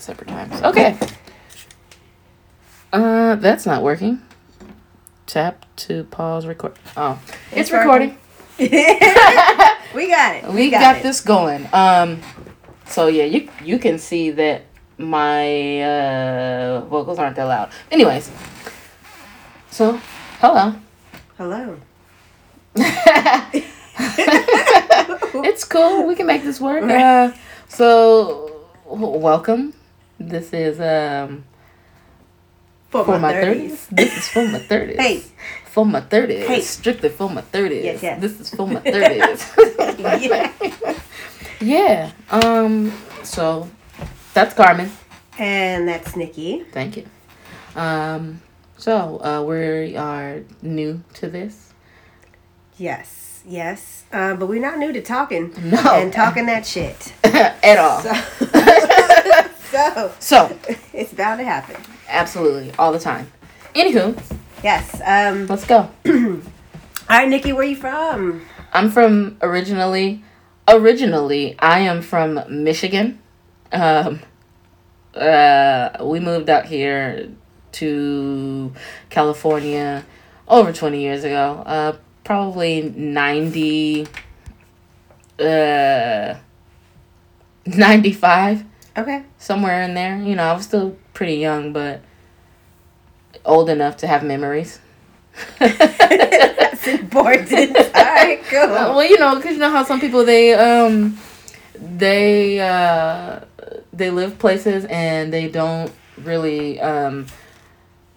separate times. Okay. Uh, that's not working. Tap to pause record. Oh, it's, It's recording. we got it. We, got, it. this going. Um, so yeah, you you can see that my uh vocals aren't that loud. Anyways, so hello. Hello. it's cool. We can make this work. Uh, so welcome. This is um For, for my my 30s. thirties. This is for my thirties. Hey. For my thirties. Hey. Strictly for my thirties. Yes, yes. This is for my thirties. Yeah. yeah. Um. So that's Carmen. And that's Nikki. Thank you. Um. So uh, we are new to this. Yes, yes. Uh, but we're not new to talking. No. And talking that shit. At all. So, so So it's bound to happen. absolutely all the time. Anywho, Yes. Um, let's go. all right, Nikki, where you from? I'm from originally. Originally, I am from Michigan. Um, uh, we moved out here to California over 20 years ago. Uh, probably 90. Uh, 95, Okay. somewhere in there. You know, I was still pretty young, but old enough to have memories. That's important. All right, Uh, well, you know, because you know how some people they um they uh they live places and they don't really um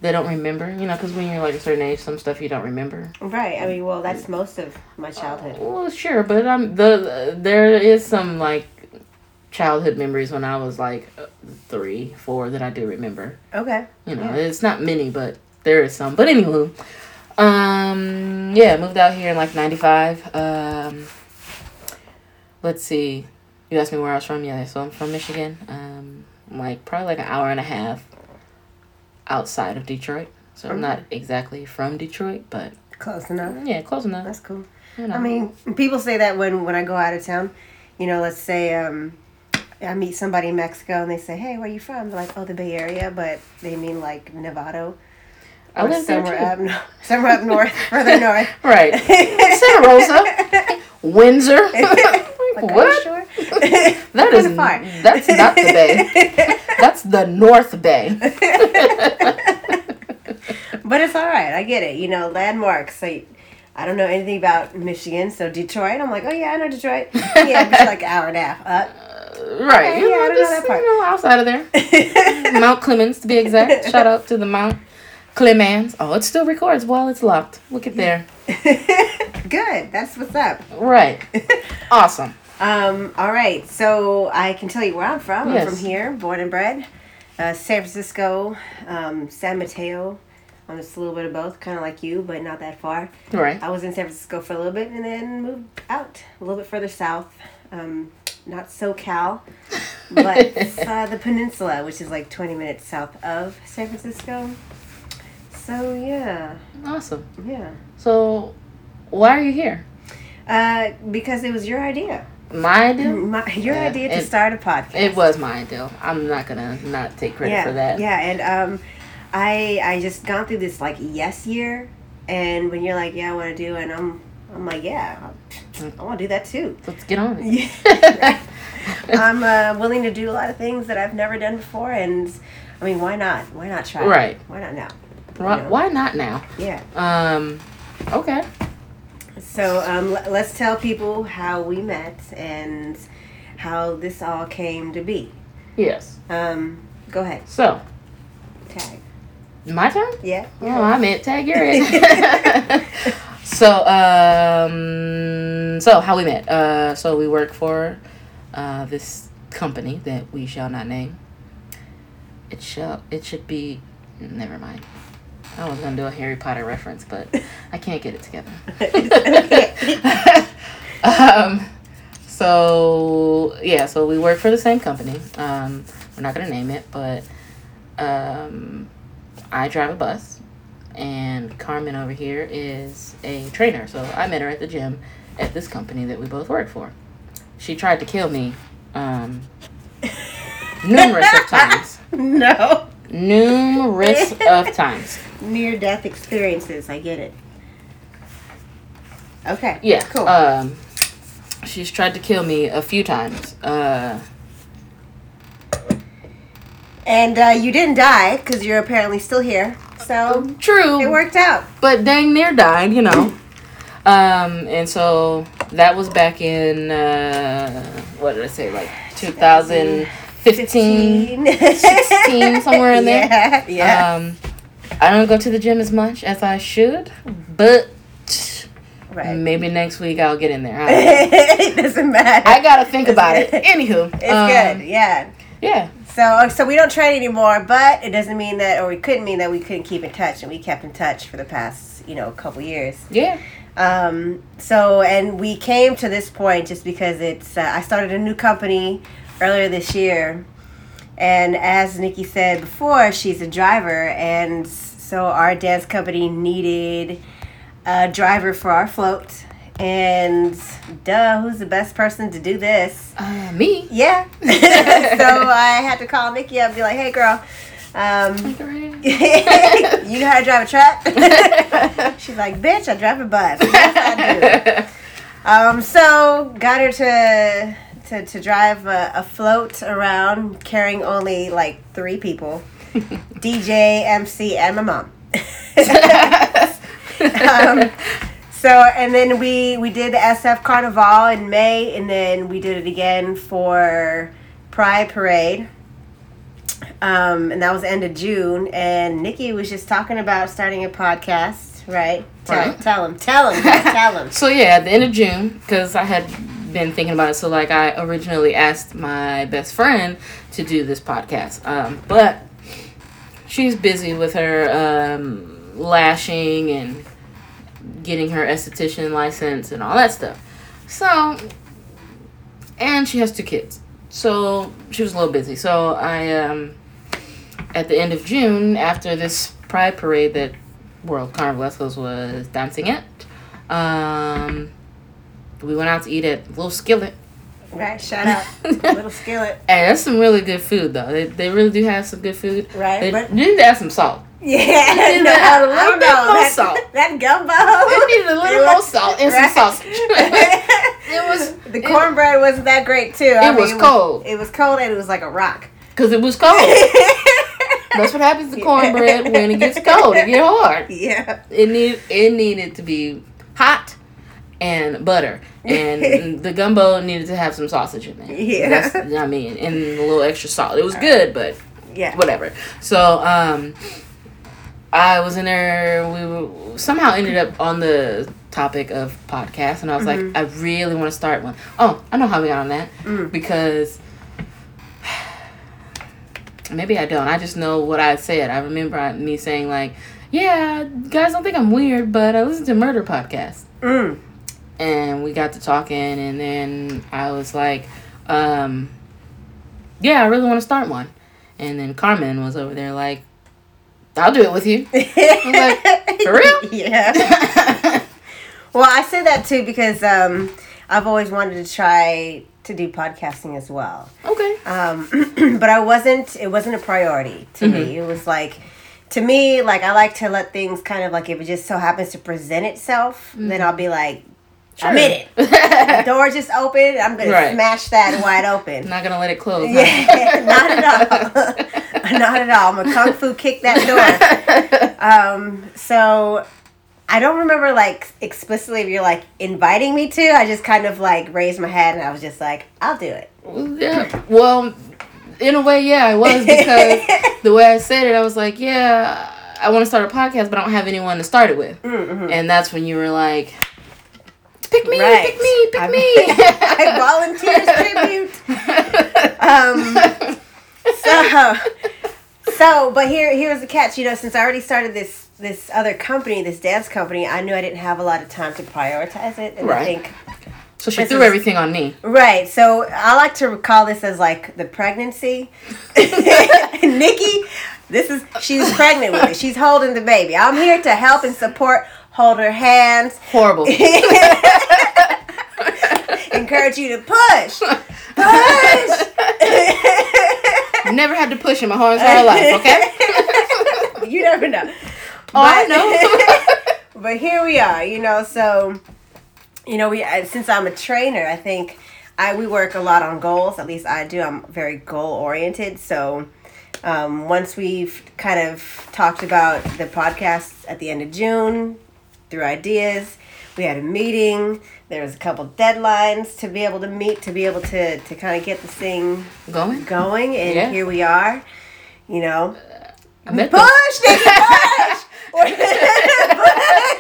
they don't remember. You know, because when you're like a certain age, some stuff you don't remember. Right. I mean, well, that's most of my childhood. Well, sure, but um the there is some like childhood memories when I was like uh, three, four that I do remember. Okay. You know, Yeah. it's not many, but there is some. But anywho, um, yeah, moved out here in like '95. Um, let's see. You asked me where I was from. Yeah, so I'm from Michigan. Um, like probably like an hour and a half outside of Detroit. So I'm not exactly from Detroit, but Close enough. yeah, close enough. That's cool. You know. I mean, people say that when when I go out of town, you know, let's say um, I meet somebody in Mexico and they say, "Hey, where are you from?" They're like, "Oh, the Bay Area," but they mean like Novato I live there somewhere too. up somewhere up north, further north. Right. Santa Rosa, Windsor. Like, what? sure? That far. that's not the bay. That's the North Bay. But it's all right. I get it. You know, landmarks. So I don't know anything about Michigan, so Detroit. I'm like, oh yeah, I know Detroit. Yeah, you're like an hour and a half up. Right. Okay, you yeah, know, I don't know just, that part. you know, outside of there. Mount Clemens to be exact. Shout out to the Mount Clemens. Oh, it still records while it's locked. Look at there. Good. That's what's up. Right. Awesome. Um, all right, so I can tell you where I'm from. Yes. I'm from here, born and bred. Uh, San Francisco, um, San Mateo. I'm just a little bit of both, kind of like you, but not that far. Right. I was in San Francisco for a little bit and then moved out a little bit further south. Um, not SoCal, but uh, the peninsula, which is like 20 minutes south of San Francisco. So, yeah, Awesome. yeah. So, why are you here? Uh, because it was your idea. My idea? My, your Yeah, idea to it- start a podcast. It was my idea. I'm not gonna not take credit yeah, for that. Yeah, and um, I I just gone through this like yes year, and when you're like yeah I want to do, it, and I'm I'm like yeah I want to do that too. Let's get on it. Yeah. I'm uh, willing to do a lot of things that I've never done before, and I mean why not? Why not try? Right. Why not now? Why, Yeah. why not now? Yeah. Um. Okay. So um, l- let's tell people how we met and how this all came to be. Yes. Um, go ahead, So, tag. my turn. Yeah. Oh, I meant. Tag, you're it. so, um, so how we met? Uh, so we work for uh, this company that we shall not name. It shall. It should be. Never mind. I was gonna do a Harry Potter reference, but I can't get it together. um, so yeah, so we work for the same company. Um, we're not gonna name it, but um, I drive a bus, and Carmen over here is a trainer. So I met her at the gym at this company that we both work for. She tried to kill me um, numerous of times. No. Numerous of times. Near death experiences. I get it. Okay. Yeah. Cool. Um, she's tried to kill me a few times. Uh, and uh, you didn't die because you're apparently still here. So true. it worked out. but dang near died, you know. Um, and so that was back in uh, what did I say, like 2015, 16, somewhere in there. Yeah. Yeah. Um, I don't go to the gym as much as I should, but right. maybe next week I'll get in there. I, it doesn't matter. I gotta think about it. Anywho, It's um, good. Yeah. Yeah, So so we don't train anymore, but it doesn't mean that, or it couldn't mean that we couldn't keep in touch, and we kept in touch for the past you know a couple years. yeah. Um, so, and we came to this point just because it's, uh, I started a new company earlier this year. And as Nikki said before, she's a driver. And so our dance company needed a driver for our float. And duh, who's the best person to do this? Uh, me. Yeah. so I had to call Nikki up and be like, hey, girl. Um, you know how to drive a truck? She's like, bitch, I drive a bus. Yes, I do. Um, so got her to to, to drive a, a float around carrying only like three people. DJ, MC, and my mom. um, so and then we we did the SF Carnival in May, and then we did it again for Pride Parade. Um, and that was the end of June. And Nikki was just talking about starting a podcast, right? Tell, Right. tell him, tell him, tell him. So yeah, at the end of June, because I had been thinking about it. So like, I originally asked my best friend to do this podcast, um, but she's busy with her um, lashing and getting her esthetician license and all that stuff. So, and she has two kids, so she was a little busy. So I, um, at the end of June, after this Pride parade that World Carnivalescos was dancing at, um, we went out to eat at Little Skillet. Right, shout out. Little skillet. And that's some really good food, though. They, they really do have some good food. Right, They but- need to add some salt. Yeah, no, a I little bit know. more that, salt. That gumbo. They needed a little more salt and some sausage. it was the it- cornbread wasn't that great too. I It was cold. It was cold and it was like a rock. because it was cold. That's what happens to cornbread when it gets cold. It get hard. yeah. It need it needed to be hot and butter, and the gumbo needed to have some sausage in there. Yeah. That's, I mean, and a little extra salt. It was good, but Yeah. whatever. So um, I was in there. We were, somehow ended up on the topic of podcasts, and I was like, I really want to start one. Oh, I know how we got on that Mm. because maybe I don't. I just know what I said. I remember I- me saying like, "Yeah, guys don't think I'm weird, but I listen to murder podcasts." Mm. and we got to talking and then i was like um yeah i really want to start one and then carmen was over there like i'll do it with you like, "For real?" Yeah. Well, I say that too because um, I've always wanted to try to do podcasting as well. okay Um, but I wasn't. It wasn't a priority to me. It was like. To me, like I like to let things kind of like if it just so happens to present itself, then I'll be like, I'm in it. The door just opened. I'm gonna Right. smash that wide open. not gonna let it close huh? Yeah, not at all. not at all. I'm a kung fu kick that door. Um, so I don't remember like explicitly if you're like inviting me to. I just kind of like raised my head and I was just like, I'll do it. yeah well in a way yeah i was because the way i said it i was like yeah i want to start a podcast but i don't have anyone to start it with Mm-hmm. and that's when you were like pick me Right. pick me pick I- me I volunteers tribute. Um, so, so, but here, here's the catch. You know, since I already started this this other company, this dance company, I knew I didn't have a lot of time to prioritize it, and I think so she This threw is- everything on me Right. So I like to recall this as like the pregnancy. Nikki, this is she's pregnant with it. She's holding the baby. I'm here to help and support, hold her hands, horrible encourage you to push. Push. Never had to push in my whole entire life. Okay. you never know. Oh, I know. but here we are, you know. So, you know, we uh, since I'm a trainer, I think I we work a lot on goals. At least I do. I'm very goal oriented. So, um, once we've kind of talked about the podcast at the end of June through ideas, we had a meeting. There was a couple deadlines to be able to meet to be able to to kind of get this thing Going. going, and Yeah. here we are. You know, met push, Nikki, push.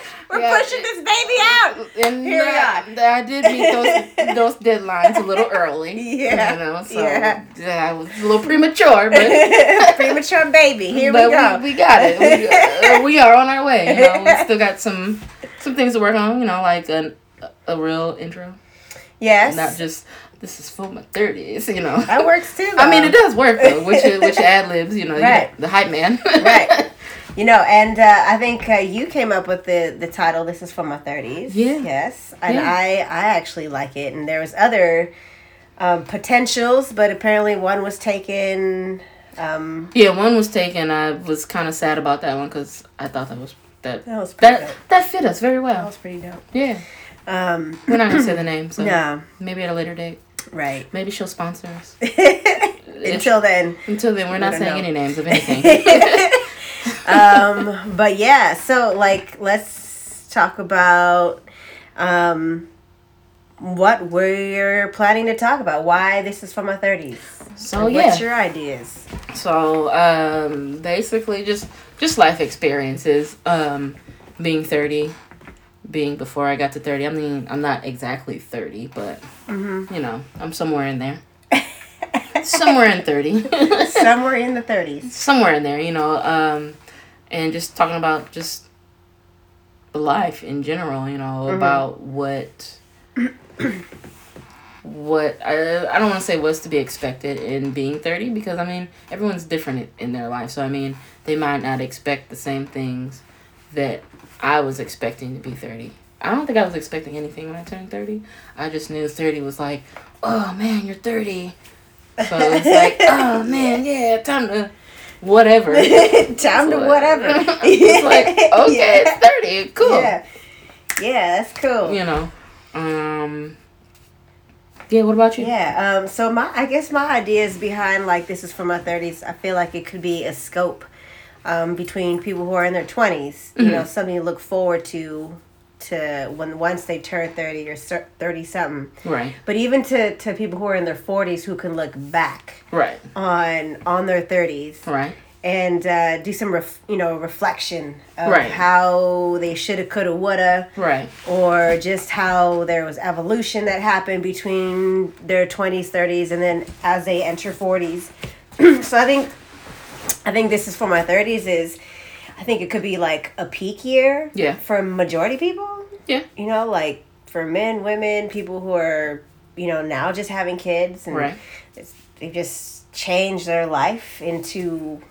Yeah. pushing this baby out. And Here we uh, I did meet those those deadlines a little early. Yeah, You know, so yeah. I was a little premature, but Premature baby. Here we go. We, got it. We, uh, we are on our way. You know, we still got some some things to work on. You know, like an, a real intro, yes. not just this is for my thirties. You know, that works too. I mean, it does work though. Which which ad libs, you know, you Right. got the hype man. right. You know, and uh, I think uh, you came up with the the title. This is for my thirties. Yeah. Yes, and Yeah. I I actually like it. And there was other um, potentials, but apparently one was taken. Um, yeah, one was taken. I was kind of sad about that one because I thought that was that that was pretty that dope. that fit us very well. That was pretty dope. Yeah, Um, we're not gonna say the name, so no, maybe at a later date. right. Maybe she'll sponsor us. Until then, Until then, we're not saying know. any names of anything. um, but yeah, so like let's talk about um, what we're planning to talk about. Why this is for my thirties. so What's yeah. your ideas? So um, basically, just just life experiences. Um, being thirty, being before I got to thirty. I mean, I'm not exactly thirty, but Mm-hmm. you know, I'm somewhere in there. somewhere in thirty. Somewhere in the thirties. somewhere in there, you know, um, and just talking about just life in general, you know, Mhm. about what what I, I don't want to say what's to be expected in being 30 because I mean everyone's different in, in their life. So I mean, they might not expect the same things that I was expecting to be 30. I don't think I was expecting anything when I turned 30. I just knew 30 was like, "Oh man, you're 30." So it's like, "Oh man, yeah, time to whatever." Time to whatever. it's like, okay, it's 30. Cool. Yeah. Yeah, that's cool. You know. Um Yeah, what about you? Yeah. Um, so my, I guess my ideas behind like this is for my thirties. I feel like it could be a scope um, between people who are in their 20s You Mhm. know, something to look forward to, to when once they turn thirty or thirty something. Right. But even to to people who are in their forties who can look back Right. on on their thirties Right. and uh, do some ref, you know reflection of Right. how they shoulda, coulda, woulda Right. or just how there was evolution that happened between their 20s 30s and then as they enter 40s so i think i think this is for my 30s is i think it could be like a peak year Yeah. for majority people Yeah. you know like for men women people who are you know now just having kids and Right. it's, they've just changed their life into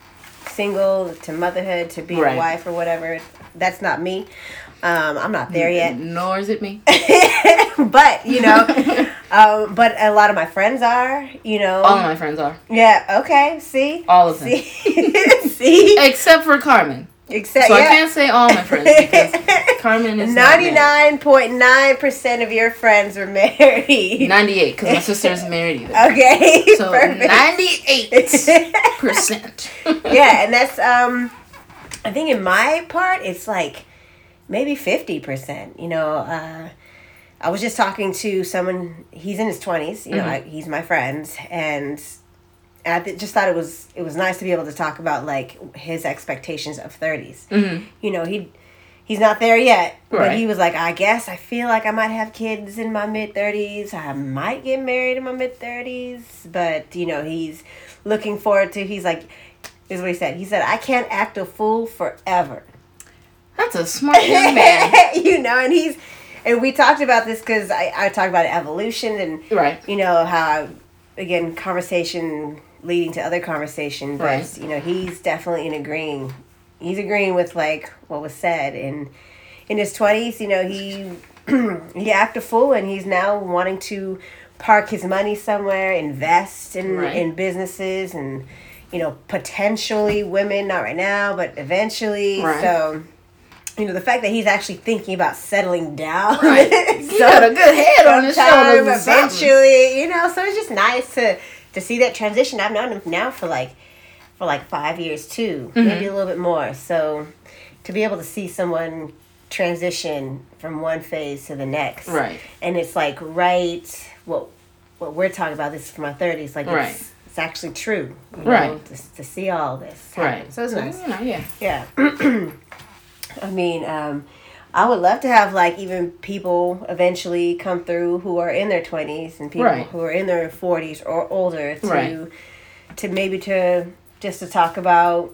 single to motherhood to being Right. a wife or whatever that's not me um, i'm not there yet Nor is it me. but you know, um, but a lot of my friends are, you know. All of my friends are. yeah. Okay. See. All of them. See. see. Except for Carmen. Except So I can't say all my friends because Carmen is Ninety nine point nine percent of your friends are married. 98 because my sister isn't married either. Okay. So 98 percent. yeah, and that's um, I think in my part it's like maybe fifty percent. You know, uh, I was just talking to someone. He's in his twenties. You know, Mhm. I, he's my friend, and I th- just thought it was it was nice to be able to talk about like his expectations of 30s. hmm You know, he he's not there yet, but he was like, I guess I feel like I might have kids in my mid 30s. I might get married in my mid 30s, but you know, he's looking forward to he's like this is what he said. He said, I can't act a fool forever. That's a smart young man. you know, and he's and we talked about this because I, I talked about evolution and Right. you know how again conversation leading to other conversation but Right. you know he's definitely in agreeing he's agreeing with like what was said and in his 20s you know he he acted a fool and he's now wanting to park his money somewhere, invest in Right. in businesses, and you know potentially women. Not right now, but eventually. Right. So. You know the fact that he's actually thinking about settling down. Right. He got a good head on his shoulders. Eventually, you know, so it's just nice to to see that transition. I've known him now for like for like five years too, Mm-hmm. maybe a little bit more. So to be able to see someone transition from one phase to the next, Right. and it's like right what what we're talking about. This is from our thirties, like Right. it's it's actually true, you know, Right. To, to see all this, happen. Right. So it's nice. You know, yeah. Yeah. I mean, um, I would love to have like even people eventually come through who are in their twenties and people Right. who are in their forties or older to Right. to maybe to just to talk about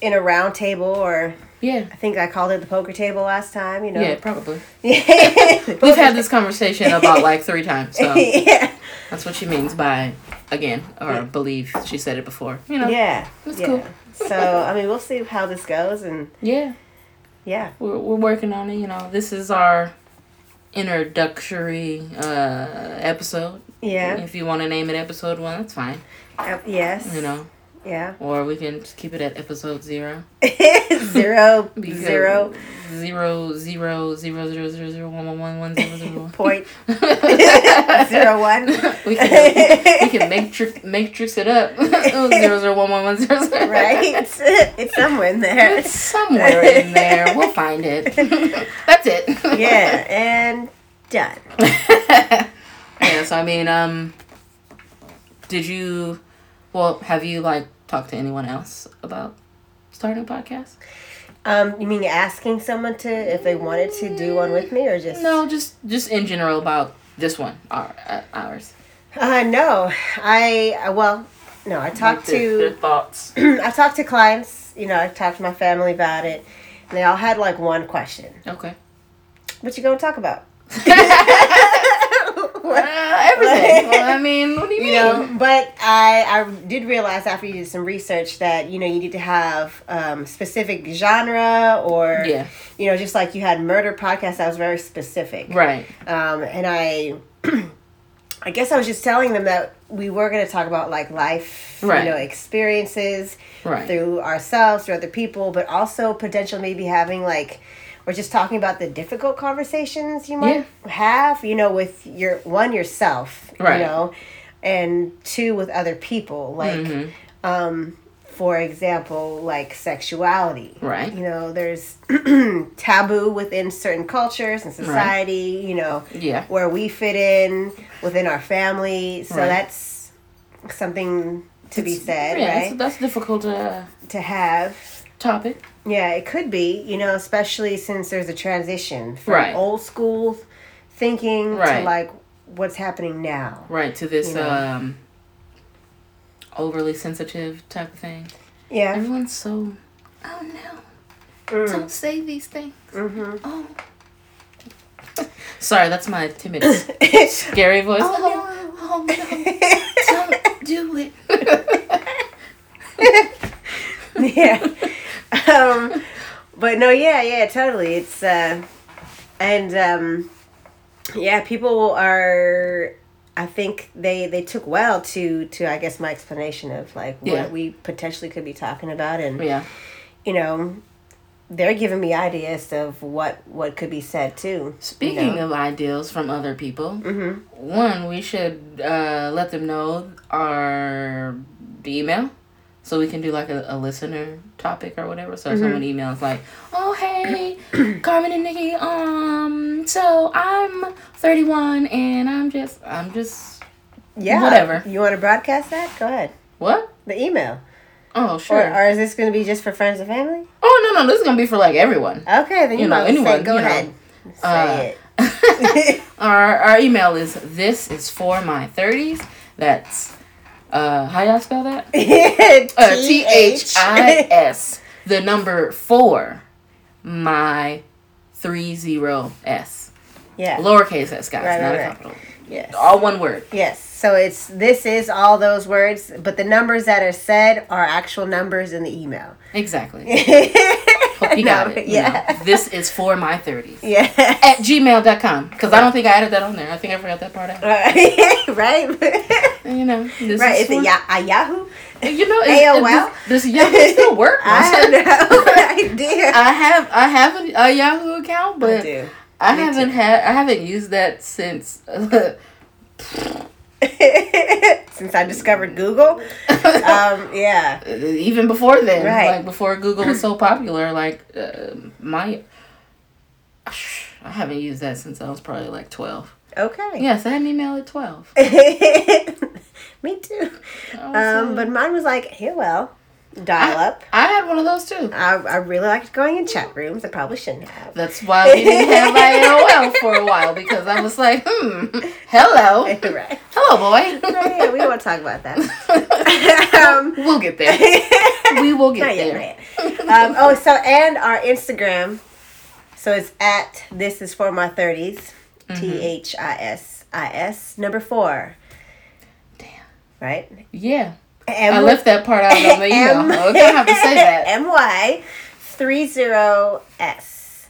in a round table or Yeah. I think I called it the poker table last time, you know. Yeah, probably. Yeah. We've had this conversation about like three times, so yeah. that's what she means by again, or believe she said it before. You know. Yeah. That's yeah. cool. so I mean we'll see how this goes and Yeah. Yeah. We're we're working on it, you know. This is our introductory uh episode. Yeah. If you want to name it episode one, that's fine. Uh, yes. You know. Yeah. Or we can just keep it at episode zero. zero zero zero zero zero zero zero zero one one one one zero zero one. point zero one. we can we can matrix matrix it up. zero zero one one one zero zero. right? It's somewhere in there. It's somewhere in there. We'll find it. That's it. Yeah, and done. yeah. So I mean, um, did you? Well, have you like talked to anyone else about starting a podcast? Um, you mean asking someone to if they wanted to do one with me, or just No, just just in general about this one, our uh, ours. Uh, no, I uh, well, no, I talked Like their- their to thoughts. I talked to clients. You know, I talked to my family about it, and they all had like one question. Okay. What you gonna talk about? Uh, everything. well, I mean, what do you, you mean? know but i i did realize after you did some research that you know you need to have um, specific genre or Yeah. you know just like you had murder podcast that was very specific Right. um, and i i guess i was just telling them that we were going to talk about like life Right. you know experiences Right. through ourselves through other people but also potential maybe having like we're just talking about the difficult conversations you might have you know with your one yourself Right. you know and two with other people like Mhm. um for example like sexuality Right. you know there's taboo within certain cultures and society you know Yeah. where we fit in within our family so Right. that's something to be said yeah, right that's, that's difficult uh, to have topic. Yeah it could be you know especially since there's a transition from Right. old school thinking to like what's happening now Right to this You know. um overly sensitive type of thing. yeah Everyone's so. Oh no! mm. Don't say these things. mm-hmm. Oh. Sorry, that's my timid, scary voice. Oh, oh no! Don't do it. yeah. Um, but no, yeah, yeah, totally. It's uh, and um, yeah, people are. I think they they took well to to I guess my explanation of like Yeah. what we potentially could be talking about, and yeah. you know, they're giving me ideas of what what could be said too. Speaking of ideals from other people, hmm one we should uh, let them know our email, so we can do like a, a listener topic or whatever. So Mhm. someone emails like, "Oh hey, Carmen and Nikki, um, so I'm 31 and I'm just I'm just Yeah, Whatever. You want to broadcast that? Go ahead. what? The email, Oh sure. or is this going to be just for friends and family? oh no no, this is gonna be for like everyone. Okay, then you, You know, well say, anyone, go you know. ahead. Say Uh, it. our our email is this is for my 30s. That's uh how y'all spell that? Uh, T H I S. The number four. My three zero S. Yeah. Lowercase s, guys, Right, not right, a right. Yes. All one word. Yes. So it's this is all those words, but the numbers that are said are actual numbers in the email. Exactly. Hope you got No, it. you yeah. know. This is for my 30s. Yeah. At gmail.com. Because I don't think I added that on there. I think I forgot that part out. right? You know, this right. is Is it ya- a Yahoo? You know, AOL? Does, does Yahoo still work? I have no idea. I have I have a, a Yahoo account, but I. I haven't too. had I haven't used that since. Since I discovered Google. Um, yeah. even before then, Right. like before Google was so popular, like uh, my, I haven't used that since I was probably like twelve. Okay. Yes, I had an email at twelve. Me too. Um, uh, but mine was like, hey, well, dial up. I had one of those too. I, I really liked going in chat rooms. I probably shouldn't have. That's why we didn't have AOL for a while because I was like, hmm, hello, right. hello, boy. Yeah, we don't want to talk about that. um, we'll get there. We will get yet, there. not yet. Um, oh, so and our Instagram. So it's at this is for my 30s. Mm-hmm. T H I S I S number four. Damn. Right. Yeah, M- I left that part out of the email. M- I don't have to say that. M Y three zero S.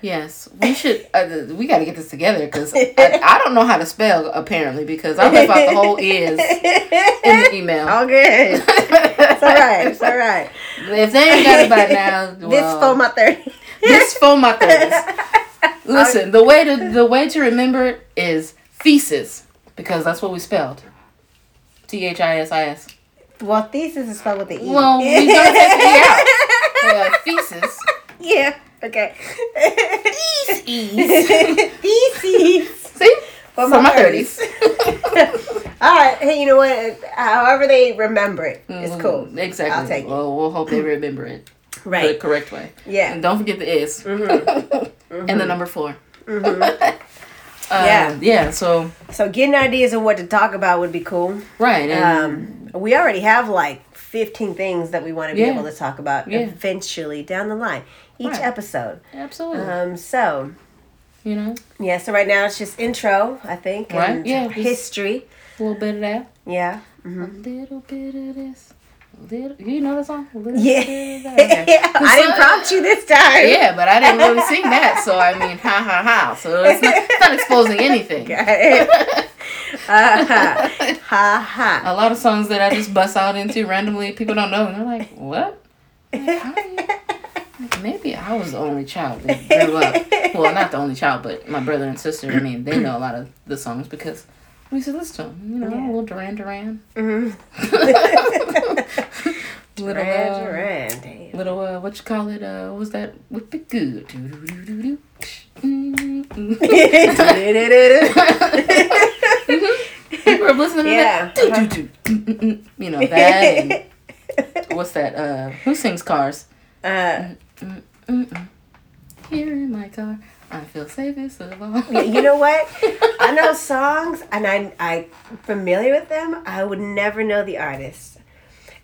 Yes, we should. Uh, we got to get this together because I, I don't know how to spell apparently because I left out the whole is in the email. All good. It's all right. It's all right. If they ain't got it by now, this for my 30s. this for my thirties. Listen, the way to the way to remember it is thesis because that's what we spelled. T H I S I S. Well, thesis is spelled with the E. Well, we gotta take the E out. Uh, thesis. Yeah. Okay. Ease. Theses. See, For for my my 30s. thirties. All right. Hey, you know what? However they remember it, it's cool. Mm, Exactly. I'll take it. Well, we'll hope they remember it Right. the correct way. Yeah. And don't forget the is. Mm-hmm. and the number 4 Mhm. Um, Yeah. Yeah. So So getting ideas of what to talk about would be cool. right. And Um, we already have like 15 things that we want to be Yeah. able to talk about Yeah. eventually down the line, each Right. episode. absolutely. Um, so you know, yeah, so right now it's just intro, I think, Right, and yeah, history. a little bit of that. Yeah. A little bit of this. A little. You know the song? Little Yeah. bit of that. Okay. I didn't prompt you this time. Yeah, but I didn't really sing that, so I mean, ha ha ha. So it's not, it's not exposing anything. Got it. Uh-huh. ha ha. A lot of songs that I just bust out into randomly, people don't know, and they're like, "What? Like, how do you-" like, maybe I was the only child that grew up. Well, not the only child, but my brother and sister. I mean, they know a lot of the songs because we to listen to them. You know, Yeah. a little Duran Duran, Mhm. little Duran, uh, Duran, damn. little uh, what you call it? Uh, what was that? Whip it good. Doo-doo-doo-doo-doo. Mm-mm. You grew up listening to Yeah, that? Doo-doo-doo. Mm-mm-mm. You know that. And what's that? Uh, who sings Cars? uh, Mm-mm. Here in my car, I feel all. Yeah, you know what? I know songs and I I familiar with them. I would never know the artist.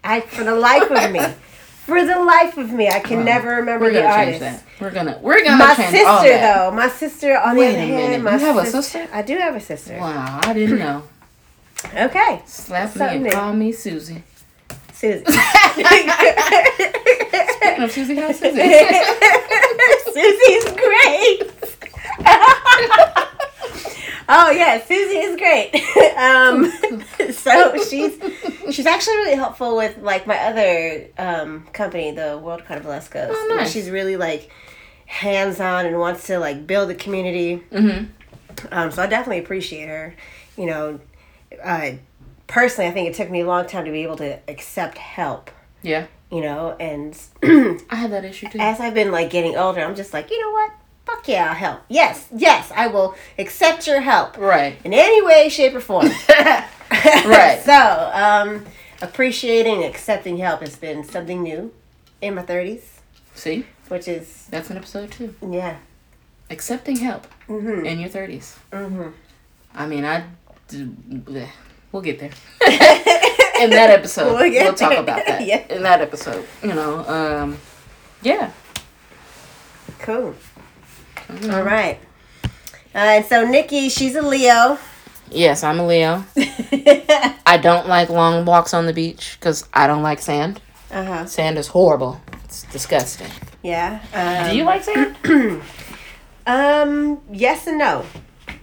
I for the life of me, for the life of me, I can Well, never remember the artist. that. We're gonna we're gonna My change sister all that. though, my sister on Wait the other hand, my you have a sister? I do have a sister. Wow, I didn't know. Okay, Slap me and call me Susie. Susie. Speaking of Susie, how's Susie? Susie's great. oh yeah, Susie is great. um, so she's she's actually really helpful with like my other um, company, the World Carnivalescos. Oh, nice. She's really like hands on and wants to like build a community. mm-hmm. Um, so I definitely appreciate her. You know, uh, personally, I think it took me a long time to be able to accept help. Yeah, You know, and I had that issue too. as I've been like getting older, I'm just like, you know what? Fuck yeah, I'll help. Yes, yes, I will accept your help Right. in any way, shape, or form. Right. so, um, appreciating, accepting help has been something new in my 30s, See, which is that's an episode too. yeah. Accepting help Mhm. in your thirties. Mhm. I mean, I. We'll get there. in that episode, We'll we'll, talk there. about that. Yeah. In that episode, you know, um, yeah. Cool. Mhm. All right. Uh, and so Nikki, she's a Leo. Yes, I'm a Leo. I don't like long walks on the beach because I don't like sand. uh huh. Sand is horrible. It's disgusting. Yeah. Um, Do you like sand? Um. Yes and no.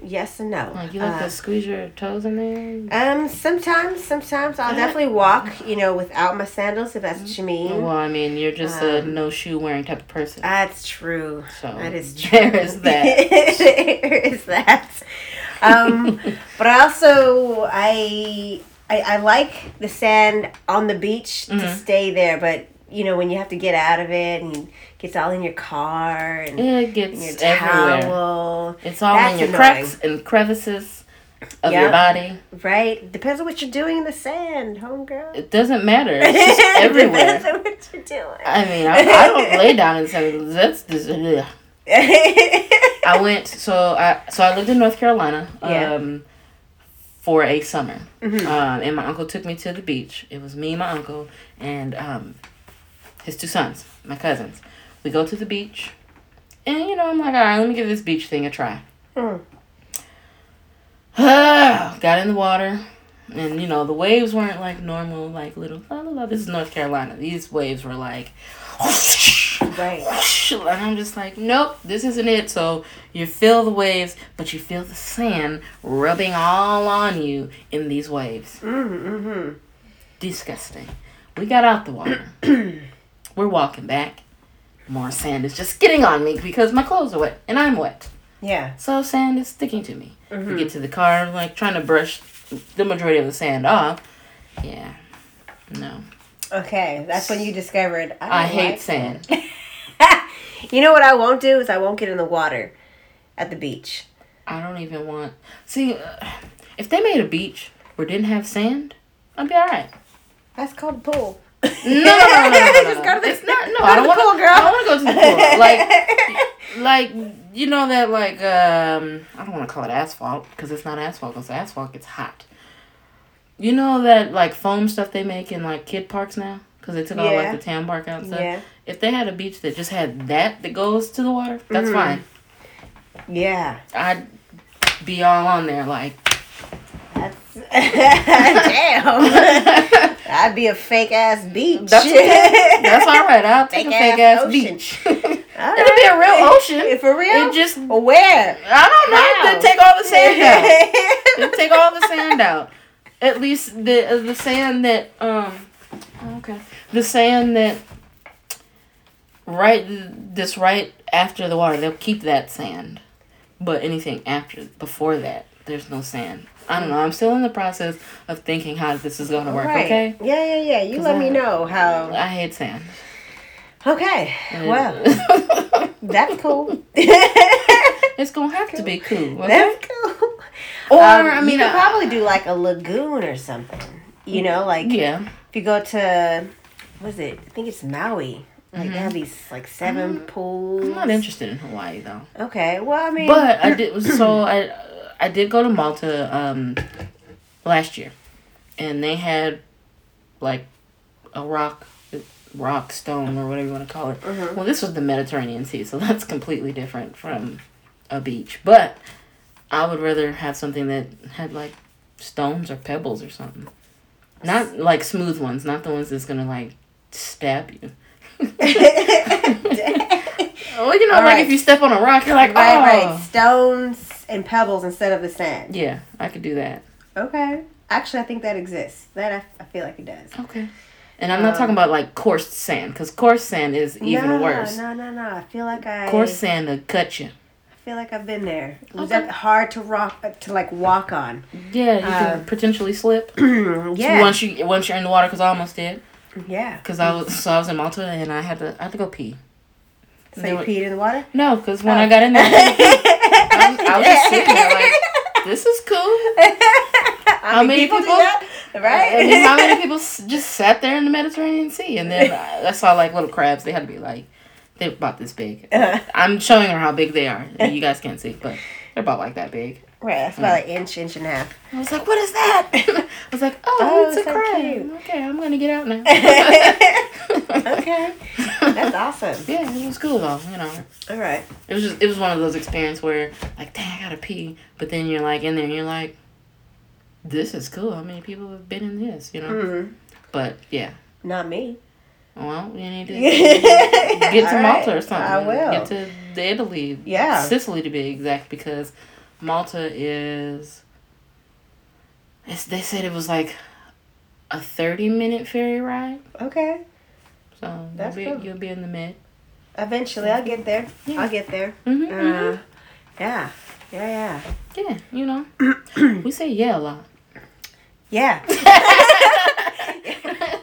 Yes and no. Like you like Uh, to squeeze your toes in there? Um. Sometimes. Sometimes I'll definitely walk. You know, without my sandals, if that's what you mean. Well, I mean, you're just a Um, no shoe wearing type of person. That's true. So That is true. there is that. there is that. Um, but I also I, I I like the sand on the beach to Mhm. stay there, but you know when you have to get out of it and it gets all in your car and It in your gets everywhere. towel, It's all That's in your annoying. cracks and crevices of your body. right? Depends on what you're doing in the sand, homegirl. It doesn't matter. It's just everywhere. Depends on what you're doing. I mean, I, I don't lay down in the sand. That's just, ugh. I went so I so I lived in North Carolina Yeah. um for a summer. Mhm. Um and my uncle took me to the beach. It was me, and my uncle, and um his two sons, my cousins. We go to the beach. And you know, I'm like, all right, let me give this beach thing a try. Hmm. Got in the water. And you know, the waves weren't like normal, like little la la la. This is North Carolina. These waves were like Right. and I'm just like, nope, this isn't it. So you feel the waves, but you feel the sand rubbing all on you in these waves. Mm-hmm. Disgusting. We got out the water. We're walking back. More sand is just getting on me because my clothes are wet and I'm wet. Yeah. So sand is sticking to me. We Mhm. get to the car, like trying to brush the majority of the sand off. Yeah. No. Okay, that's when you discovered I, I hate like sand. you know what I won't do is I won't get in the water at the beach. I don't even want. See, uh, if they made a beach where didn't have sand, I'd be alright. That's called a pool. No, no, no, no, no, Just go to the- It's not. No, go I don't want to. girl. I want to go to the pool. Like, like you know that like um I don't want to call it asphalt because it's not asphalt. Because asphalt gets hot. You know that like foam stuff they make in like kid parks now because they took all like the tan bark out stuff. yeah, If they had a beach that just had that that goes to the water, that's Mhm. fine. yeah. I'd be all on there like. Damn. I'd be a fake ass beach. That's okay. That's all right. I'll take a Fake-ass ass beach. All It'll be a real ocean. For real? It just Where? I don't know. They take all the sand out. Take all the sand out. At least the uh, the sand that um okay the sand that right this right after the water they'll keep that sand, but anything after before that there's no sand. I don't know. I'm still in the process of thinking how this is gonna work. Right. Okay. Yeah, yeah, yeah. You let I- me know how. I hate sand. Okay. Well, that's cool. it's gonna have to be cool. Okay? That's cool. Or Um, I mean, you could I- probably do like a lagoon or something. You know, like yeah. if you go to, what is it? I think it's Maui. Like they Mhm. have these like 7 pools. I'm not interested in Hawaii though. Okay, well I mean, But I did so I I did go to Malta um last year, and they had like a rock rock stone or whatever you want to call it. Mhm. Well, this was the Mediterranean Sea, so that's completely different from a beach. But I would rather have something that had like stones or pebbles or something. Not like smooth ones, not the ones that's gonna like stab you. well, you know, All like right. if you step on a rock, you're like, right, oh. right, stones and pebbles instead of the sand. Yeah, I could do that. Okay, actually, I think that exists. That I, I feel like it does. Okay. And I'm not Um, talking about like coarse sand, because coarse sand is even no, worse. No, no, no. I feel like I. Coarse sand will cut you. I feel like I've been there. It was Okay. that hard to rock uh, to like walk on. Yeah, you Uh, can potentially slip. yeah. Once you once you're in the water, because I almost did. yeah. Because I was so I was in Malta and I had to I had to go pee. So They you were- peed in the water? No, because when Oh. I got in there, I, was- I was just sitting there like, this is cool. How many people, people? Right? I mean, how many people just sat there in the Mediterranean Sea? And then I, I saw like little crabs. They had to be like, they're about this big. Uh, I'm showing her how big they are. You guys can't see, but they're about like that big. Right, that's about an inch, inch and a half. I was like, what is that? I was like, oh, Oh, it's a so crab. Okay, I'm gonna get out now. okay. That's awesome. Yeah, it was cool though. You know, All right. it was just it was one of those experiences where like, dang, I gotta pee, but then you're like in there, and you're like, this is cool. How many people have been in this? You know. Mhm. But yeah. Not me. Well, you need to Get to Malta or something. I will. Get to Italy. Yeah. Sicily to be exact, because Malta is. They said it was like a thirty minute ferry ride, Okay. so That's you'll be cool. you'll be in the mid. Eventually, I'll get there. Yeah. I'll get there. Mm-hmm, Uh, yeah. Yeah, Yeah, Yeah, you know, we say yeah a lot. yeah.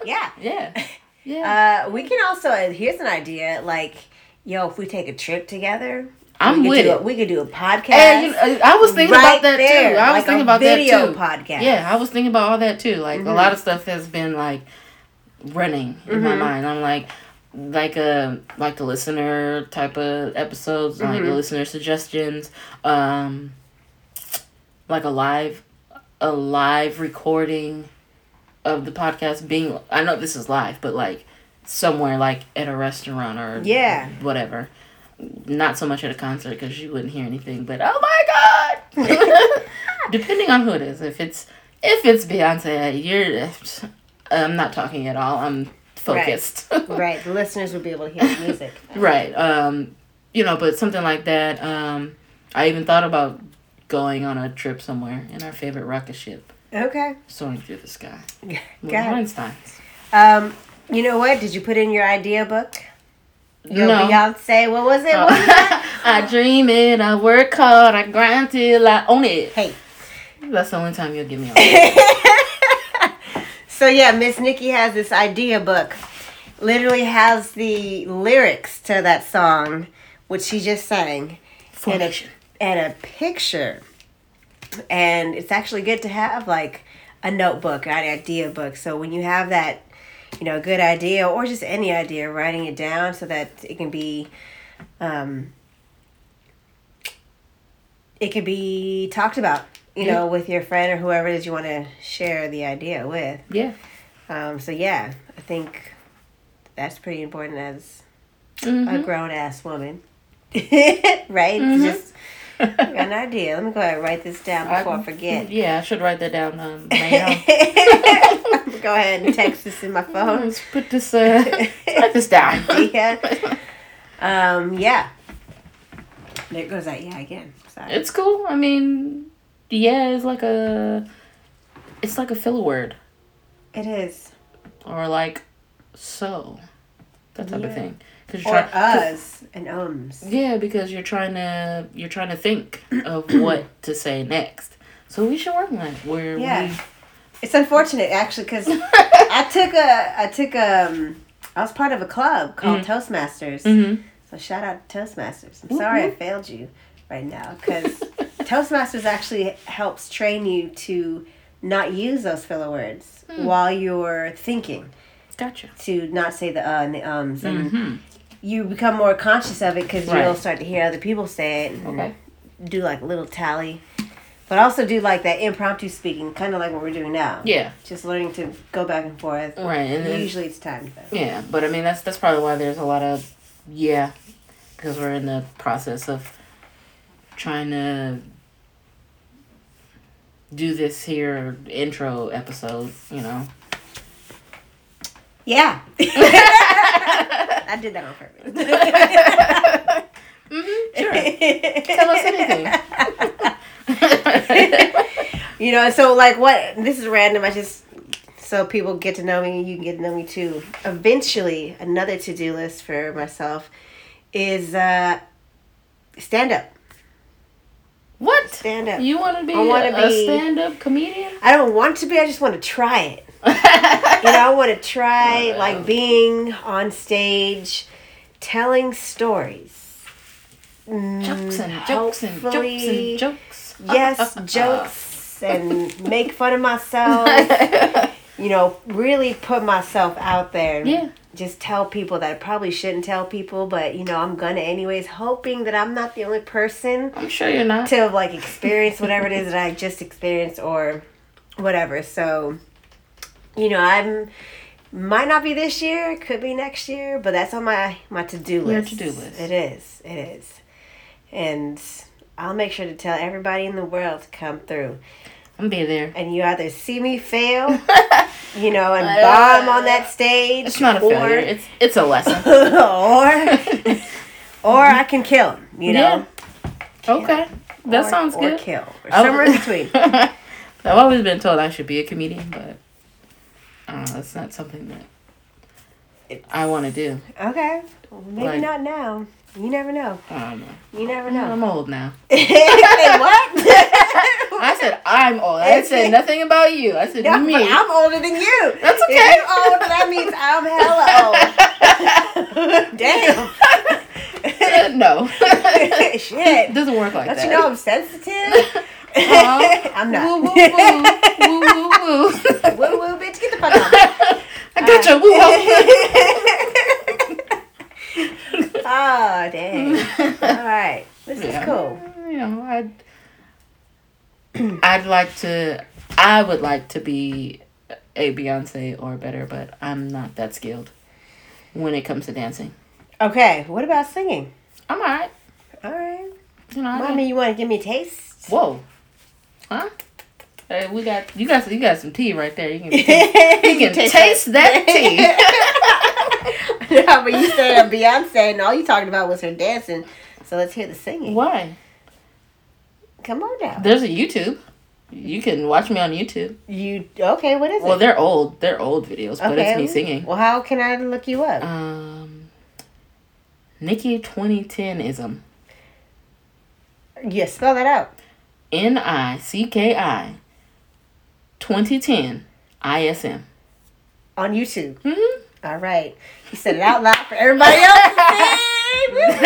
Yeah. yeah. Yeah, yeah. Uh, we can also, uh, here's an idea like, yo, if we take a trip together, I'm with it. A, we could do a podcast. Hey, you know, I was thinking right about that there, too. I was like thinking a about video that too. podcast. Yeah, I was thinking about all that too. Like a Mhm. lot of stuff has been like running in my Mhm. mind. I'm like like a like the listener type of episodes, like the Mhm. listener suggestions, um like a live a live recording of the podcast being I know this is live, but like somewhere like at a restaurant or Yeah. whatever. Not so much at a concert because you wouldn't hear anything, but oh my god! Depending on who it is, if it's if it's Beyonce, you're. I'm not talking at all. I'm focused. Right. Right. The listeners would be able to hear the music. Right. Um, you know, but something like that. Um, I even thought about going on a trip somewhere in our favorite rocket ship, Okay. soaring through the sky. It. Einstein's. Um, you know what? Did you put in your idea book? Your No. Beyonce. What was it? Oh. That? I dream it, I work hard, I grind till I own it. Hey. That's the only time you'll give me so yeah, Miss Nikki has this idea book. Literally has the lyrics to that song, which she just sang, Formation. and a picture. And it's actually good to have like a notebook, an idea book. So when you have that, you know, good idea or just any idea, writing it down so that it can be, um, it can be talked about, you Yeah. know, with your friend or whoever it is you want to share the idea with. Yeah. Um, so yeah, I think that's pretty important as a Mhm. grown ass woman, right? Mhm. Just got an idea. Let me go ahead and write this down before I, forget. Yeah, I should write that down um, go ahead and text this in my phone. Let's put this, uh, write this down. yeah. Um, yeah. There goes that yeah again. Sorry. It's cool. I mean, yeah, it's like a, it's like a filler word It is. or like so, that type of thing. Cause Or trying, us and ums. yeah, because you're trying to you're trying to think of what to say next. So we should work on it. Where Yeah. It's unfortunate actually because I took a I took um I was part of a club called Mhm. Toastmasters. Mm-hmm. So shout out to Toastmasters. I'm Whoop, sorry I failed you right now because Toastmasters actually helps train you to not use those filler words Hmm. while you're thinking. Gotcha. To not say the uh and the ums, and Mm-hmm. You become more conscious of it because Right. you'll start to hear other people say it. And Okay. Do like a little tally, but also do like that impromptu speaking, kind of like what we're doing now. Yeah. Just learning to go back and forth. Right. And then Usually it's timed though. Yeah, but I mean that's that's probably why there's a lot of yeah, because we're in the process of trying to do this here intro episode, you know. Yeah. I did that on purpose. hmm sure. Tell us anything. you know, so like what this is random, I just so people get to know me, you can get to know me too. Eventually, another to-do list for myself is uh stand up. what? Stand up. You want to be I wanna a, stand-up comedian? I don't want to be, I just want to try it. You know, I want to try Wow. like being on stage telling stories. jokes and Mm, jokes and jokes and jokes. yes, jokes and make fun of myself. You know, really put myself out there. Yeah. Just tell people that I probably shouldn't tell people, but you know, I'm gonna anyways, hoping that I'm not the only person I'm sure you're not. to like experience whatever it is that I just experienced or whatever. So, you know, I'm might not be this year, could be next year, but that's on my my to do Your list. to-do list. It is. It is. And I'll make sure to tell everybody in the world to come through. I'm be there. and you either see me fail, you know, and bomb on that stage, It's not a or, failure. It's it's a lesson. or or I can kill him, you know. Okay, that Or- sounds or good. kill, or somewhere in between. I've always been told I should be a comedian, but uh, that's not something that It's- I want to do. Okay, well, maybe Like- not now. You never know. I don't know. You never know. I'm old now. What? I said I'm old. I didn't nothing about you. I said Yeah, me. I'm older than you. That's If okay. you older, that means I'm hella old. Damn. No. Shit. It doesn't work like Don't that. you know I'm sensitive? I'm not. Woo, woo, woo. Woo, woo, woo. woo woo, bitch, get the fuck out. I got you. Woo, woo. oh, dang. All right. This Yeah. is cool. You know, I'd I'd like to I would like to be a Beyonce or better, but I'm not that skilled when it comes to dancing. Okay, what about singing? I'm alright. All right. You know, I Mommy, you want to give me a taste? Whoa. Huh? Hey, we got you got you got some tea right there. You can you you can taste, that tea. no, but you said Beyonce, and all you talking about was her dancing. So let's hear the singing. Why? Come on now. There's a YouTube. You can watch me on YouTube. You okay? What is Well, it? Well, they're old. They're old videos, but it's me singing. Well, how can I look you up? Um, Nikki 2010ism. yeah, spell that out. N I C K I 2010 ISM. On YouTube. Mm-hmm. All right. You said it out loud for everybody else to see.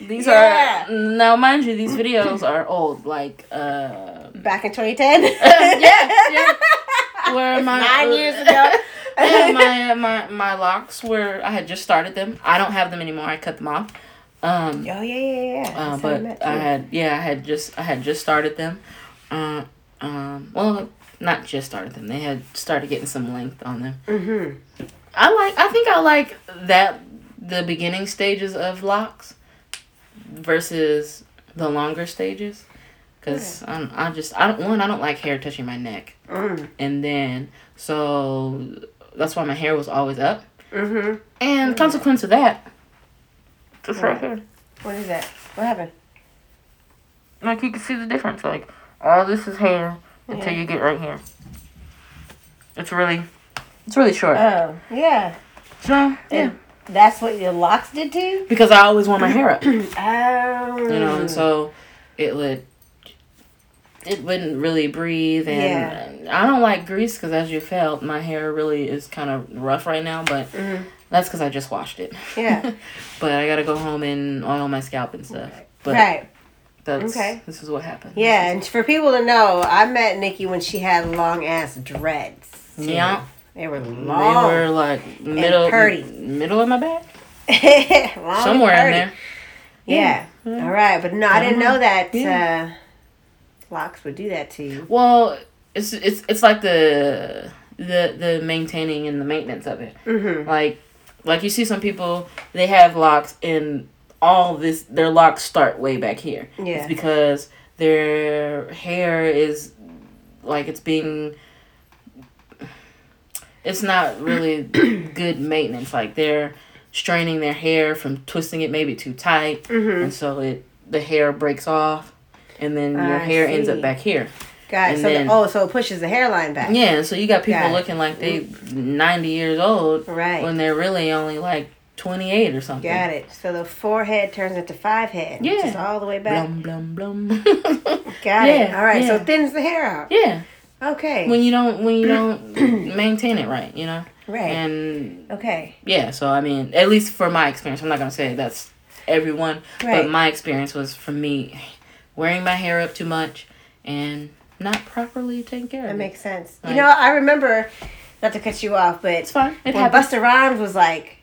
These Yeah. are now, mind you, these videos are old. Like, uh, Back in 2010. yeah, yeah. Where my nine years ago. yeah, my my my locks were. I had just started them. I don't have them anymore. I cut them off. Um, Oh yeah, yeah, yeah. Uh, That's how we but I had yeah, I had just I had just started them. Uh, um, well, not just started them. They had started getting some length on them. Mhm. I like. I think I like that the beginning stages of locks versus the longer stages. Cause I'm, I just I don't one I don't like hair touching my neck, Mm. and then so that's why my hair was always up, Mhm. and consequence of that, just right here. What is that? What happened? Like you can see the difference. Like all this is hair until you get right here. It's really, it's really short. Oh, yeah. so yeah, And that's what your locks did to you? because I always want my hair up, oh. you know, and so it would, it wouldn't really breathe, and I don't like grease because as you felt, my hair really is kind of rough right now, but Mhm. That's because I just washed it. Yeah. but I gotta go home and oil my scalp and stuff. But right. that's Okay. this is what happened. Yeah, and for people to know, I met Nikki when she had long ass dreads. Yeah. They were long. They were like middle, pretty. middle of my back. Somewhere in there. Yeah. Yeah. All right, but no, I didn't know that Yeah. uh, locks would do that to you. Well, it's it's it's like the the the maintaining and the maintenance of it. Mm-hmm. Like like you see some people they have locks and all this their locks start way back here. Yeah. It's because their hair is like it's being it's not really good maintenance. Like they're straining their hair from twisting it maybe too tight Mm-hmm. and so it the hair breaks off and then your I hair ends up back here. Got So then- the, oh, so it pushes the hairline back. Yeah, so you got people Got looking like they mm-hmm. 90 years old Right. when they're really only like 28 or something. Got it. So the forehead turns into five head. Yeah. Just all the way back. Blum blum blum. Got it. Yeah, All right. So yeah. it thins the hair out. yeah, Okay. when you don't when you don't maintain it right, you know. right. And okay. yeah, so I mean, at least for my experience, I'm not gonna say that's everyone, Right. but my experience was for me wearing my hair up too much and not properly taking care That of it. makes sense. Like- you know, I remember, not to cut you off, but It's fine. It when. Busta Rhymes was like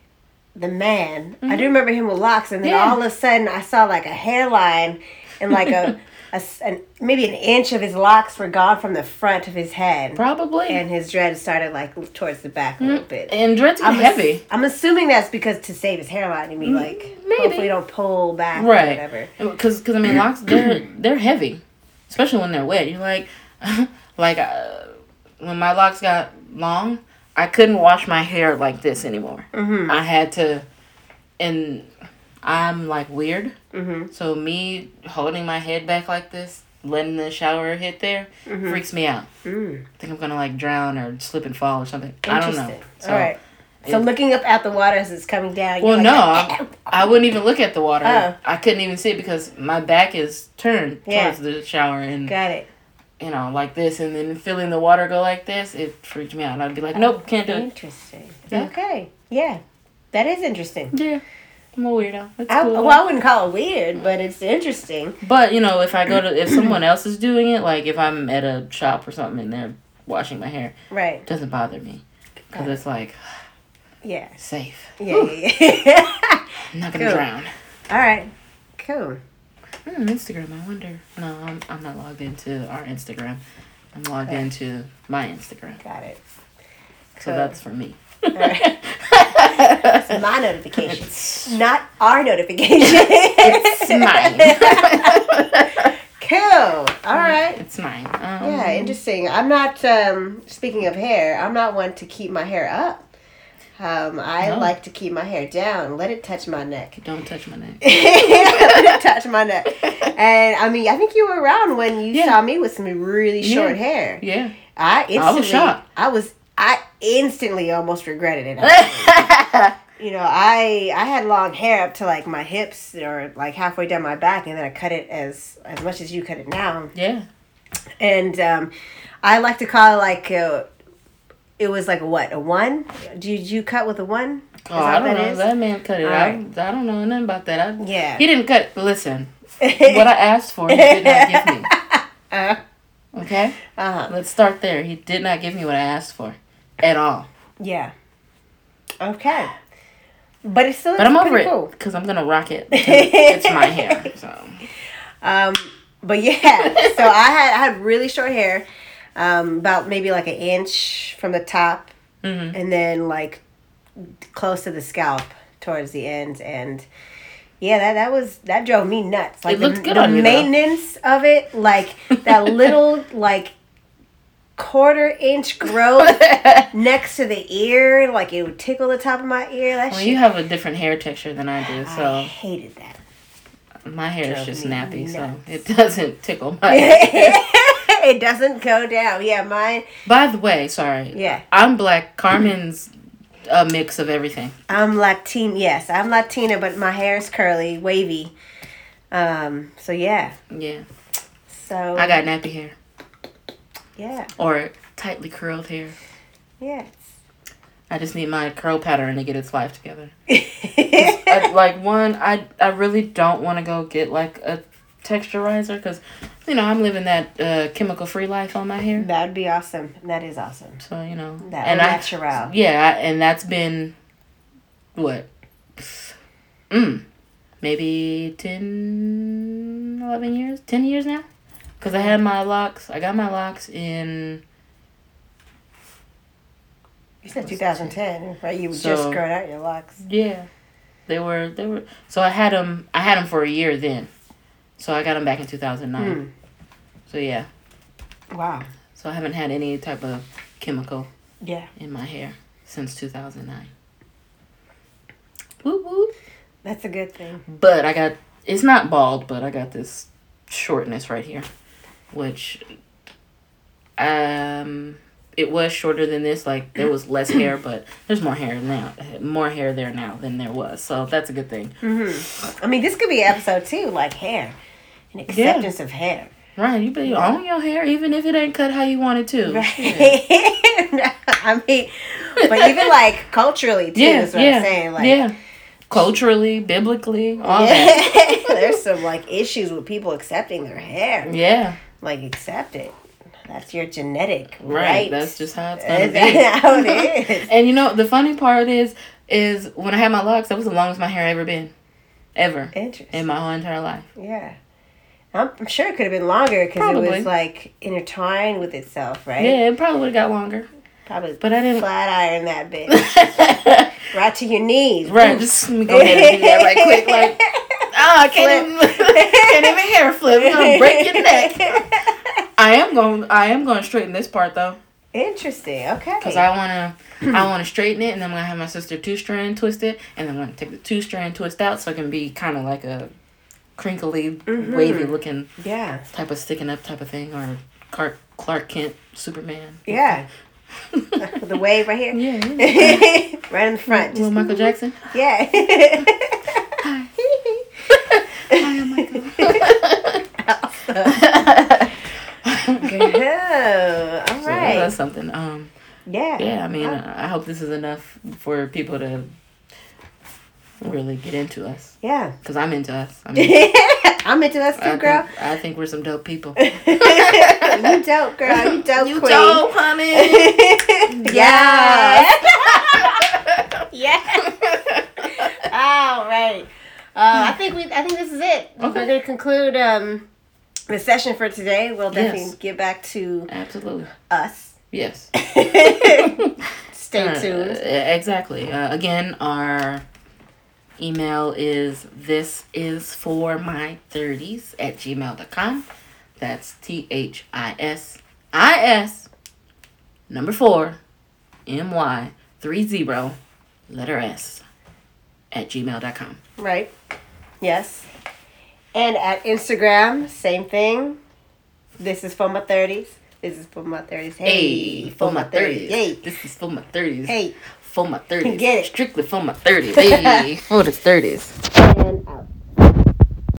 the man, I do remember him with locks, and then Mm-hmm. Yeah. all of a sudden I saw like a hairline and like a an, maybe an inch of his locks were gone from the front of his head, Probably. and his dread started like towards the back a little bit. and dreads are I'm ass- heavy. I'm assuming that's because to save his hairline, you mean like maybe. hopefully don't pull back or Right. whatever. Because, cause, I mean, locks they're they're heavy. Especially when they're wet. You're like, like uh, when my locks got long, I couldn't wash my hair like this anymore. Mm-hmm. I had to, and I'm like weird. Mm-hmm. So me holding my head back like this, letting the shower hit there, Mhm. freaks me out. Mm. I think I'm gonna like drown or slip and fall or something. I don't know. So, All right. So looking up at the water as it's coming down. Well, you're no, I, I wouldn't even look at the water. Oh. I couldn't even see it because my back is turned Yeah. towards the shower and Got it. you know like this, and then feeling the water go like this, it freaked me out. I'd be like, nope, oh, can't do it. Interesting. Yeah. Okay. Yeah. That is interesting. Yeah, I'm a weirdo. It's I, cool. well, I wouldn't call it weird, but it's interesting. But you know, if I go to if someone else is doing it, like if I'm at a shop or something and they're washing my hair, Right. it doesn't bother me because it's like Yeah. safe. Yeah. Yeah, yeah. I'm not gonna Cool. drown. All right. Cool. Hmm, Instagram. I wonder. No, I'm I'm not logged into our Instagram. I'm logged Okay. into my Instagram, Got it. so that's for me. right. It's my notifications, not our notifications. it's mine. Cool. All right. It's mine. Um, Yeah, interesting. I'm not. Um, speaking of hair, I'm not one to keep my hair up. Um, I No. like to keep my hair down. Let it touch my neck. Don't touch my neck. Let it touch my neck. And I mean, I think you were around when you Yeah. saw me with some really short Yeah. hair. Yeah. I instantly, shocked. I was, I instantly almost regretted it. you know, I I had long hair up to like my hips or like halfway down my back, and then I cut it as as much as you cut it now. yeah. And um, I like to call it like uh it was like a what a one? Did you cut with a one? Oh, that I don't that know. is? That man cut it. All I, right. I don't know nothing about that. I, Yeah. He didn't cut. Listen, what I asked for, he did not give me. Uh Okay? huh. Let's start there. He did not give me what I asked for at all. Yeah. Okay. But it's still But I'm over it cool. because I'm going to rock it. it's my hair. So, Um, but yeah, so I had I had really short hair, um, about maybe like an inch from the top, mhm. and then like close to the scalp towards the end, and yeah, that that was that drove me nuts. Like It looked the, good the on you, maintenance of it, like that little like quarter inch growth next to the ear, like it would tickle the top of my ear. That well, shit. you have a different hair texture than I do. I So, hated that. my hair is just nappy. So, it doesn't tickle my hair. it doesn't go down. Yeah, mine. By the way, sorry. Yeah. I'm black. Carmen's a mix of everything. I'm Latina. Yes, I'm Latina, but my hair is curly, wavy. Um. So yeah. Yeah. So I got nappy hair yeah. or tightly curled hair. Yes. I just need my curl pattern to get its life together. I, like one, I I really don't want to go get like a texturizer because, you know, I'm living that uh, chemical free life on my hair. That'd be awesome. That is awesome. So you know, That and au I natural. yeah, I- and that's been what, mm, maybe 10, 11 years, ten years now, because I had my locks. I got my locks in You said 2010, right? You So- just growing out your locks. Yeah, they were they were. So I had them. I had them for a year then. So I got them back in two thousand nine. Hmm. So yeah. Wow. So I haven't had any type of chemical Yeah. in my hair since two thousand nine. Whoop whoop. That's a good thing. But I got it's not bald, but I got this shortness right here, which um it was shorter than this. Like there was less hair, but there's more hair now. More hair there now than there was. So that's a good thing. hmm I mean, this could be episode two like hair, and acceptance of hair. Right, you be own your hair even if it ain't cut how you want it to. Right. Yeah. I mean, but even like culturally too Yeah, is what yeah, I'm saying. Like, yeah. Culturally, biblically, all that. There's some like issues with people accepting their hair. Yeah, Like accept it. That's your genetic right. right. That's just how it's gonna That's be. how it is. And you know the funny part is, is when I had my locks, that was the longest my hair ever been, ever Interesting. in my whole entire life. yeah. I'm, I'm sure it could have been longer because it was like intertwined with itself, right? Yeah, it probably would have got longer, Probably but I didn't. flat iron that bitch. right to your knees. right, just let me go ahead and do that right quick. Like Oh, I can't even, can't even hair flip. I'm gonna break your neck. I am going. I am going to straighten this part though, Interesting. Okay. because I wanna. I want to straighten it, and then I'm gonna have my sister two strand twist it, and then I'm gonna take the two strand twist out, so it can be kind of like a crinkly, Mhm. wavy looking Yeah. type of sticking up type of thing, or Clark Clark Kent Superman. Yeah. the wave right here. Yeah. yeah. right in the front. Little Just, Michael Jackson. yeah. Hi. Hi, Michael. Good. All So right. that's something. Um, Yeah. yeah, I mean, uh, I hope this is enough for people to really get into us. Yeah. Because I'm into us. I mean, I'm into I too, girl. Think, I think we're some dope people. you dope, girl. You dope, you queen. dope, honey. yeah. yeah. All right. Uh, I think we. I think this is it. We're going to conclude um, the session for today. We'll definitely Yes. get back to Absolutely. us. Yes. Stay Uh, tuned. exactly. Uh, again, our email is this is for my 30s at gmail.com. That's T H I S I S number four M Y three zero letter S at gmail.com. Right. Yes. And at Instagram, same thing. This is for my thirties. This is for my thirties. Hey, Hey, for my 30s. Hey. This is for my 30s. Hey. For my 30s. Get it. Strictly for my 30s. Hey, for the 30s. And out.